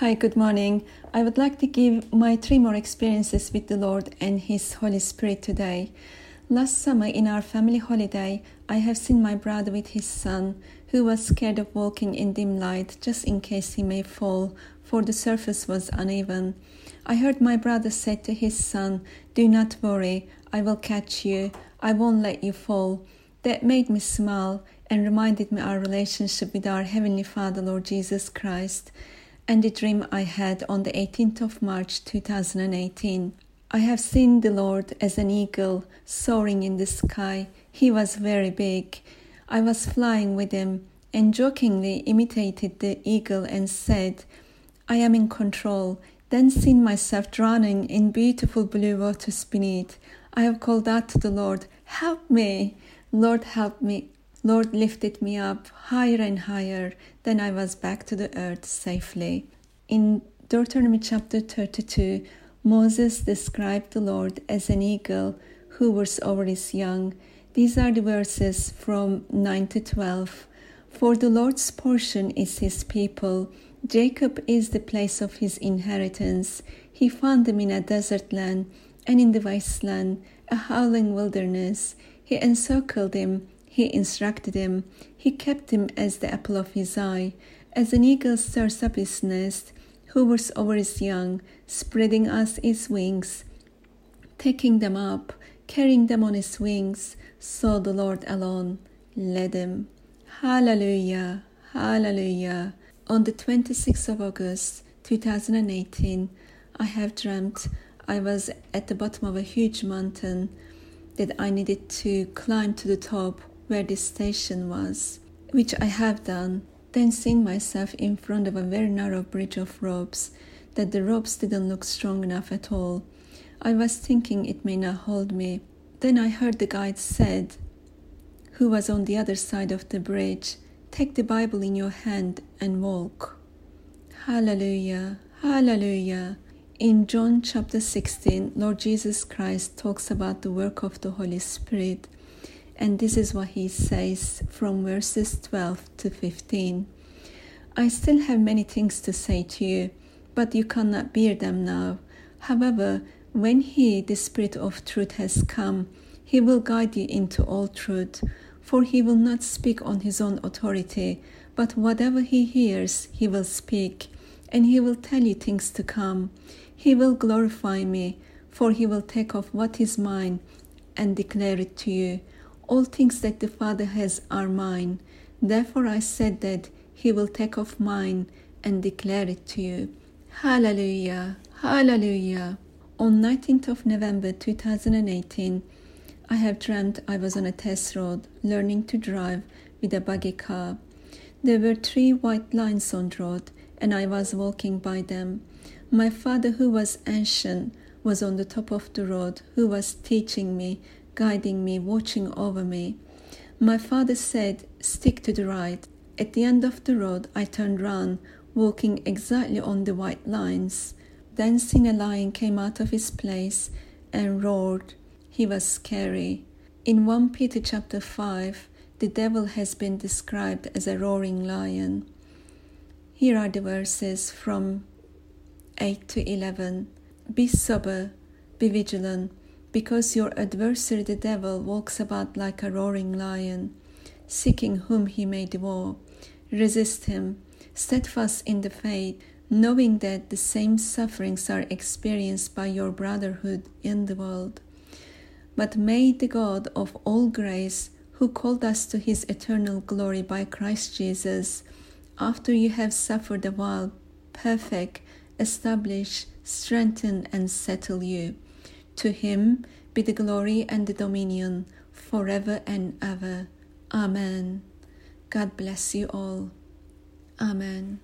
Hi, good morning. I would like to give my three more experiences with the Lord and His Holy Spirit today. Last summer, in our family holiday, I have seen my brother with his son, who was scared of walking in dim light just in case he may fall, for the surface was uneven. I heard my brother say to his son, Do not worry, I will catch you, I won't let you fall. That made me smile and reminded me our relationship with our Heavenly Father, Lord Jesus Christ and the dream I had on the 18th of March 2018. I have seen the Lord as an eagle soaring in the sky. He was very big. I was flying with him and jokingly imitated the eagle and said, I am in control. Then seen myself drowning in beautiful blue waters beneath. I have called out to the Lord, Help me! Lord, help me. Lord lifted me up higher and higher. Then I was back to the earth safely. In Deuteronomy chapter 32, Moses described the Lord as an eagle who was over his young. These are the verses from 9 to 12. For the Lord's portion is his people. Jacob is the place of his inheritance. He found them in a desert land and in the wasteland, a howling wilderness. He encircled him he instructed him. He kept him as the apple of his eye. As an eagle stirs up his nest, hovers over his young, spreading us his wings, taking them up, carrying them on his wings, so the Lord alone led him. Hallelujah, hallelujah. On the 26th of August 2018, I have dreamt I was at the bottom of a huge mountain that I needed to climb to the top where this station was, which I have done, then seen myself in front of a very narrow bridge of ropes, that the ropes didn't look strong enough at all. I was thinking it may not hold me. Then I heard the guide said, who was on the other side of the bridge, Take the Bible in your hand and walk. Hallelujah, hallelujah. In John chapter 16, Lord Jesus Christ talks about the work of the Holy Spirit and this is what he says from verses 12 to 15. I still have many things to say to you, but you cannot bear them now. However, when He, the Spirit of truth, has come, He will guide you into all truth, for He will not speak on His own authority, but whatever He hears, He will speak, and He will tell you things to come. He will glorify me, for He will take off what is mine and declare it to you. All things that the Father has are mine. Therefore I said that he will take off mine and declare it to you. Hallelujah! Hallelujah! On 19th of November 2018, I have dreamt I was on a test road learning to drive with a buggy car. There were three white lines on road, and I was walking by them. My father, who was ancient, was on the top of the road, who was teaching me guiding me, watching over me. My father said, Stick to the right. At the end of the road, I turned round, walking exactly on the white lines. Then seen a lion came out of his place and roared. He was scary. In 1 Peter chapter 5, the devil has been described as a roaring lion. Here are the verses from 8 to 11. Be sober, be vigilant because your adversary the devil walks about like a roaring lion, seeking whom he may devour. Resist him, steadfast in the faith, knowing that the same sufferings are experienced by your brotherhood in the world. But may the God of all grace, who called us to his eternal glory by Christ Jesus, after you have suffered a while, perfect, establish, strengthen, and settle you. To him be the glory and the dominion forever and ever. Amen. God bless you all. Amen.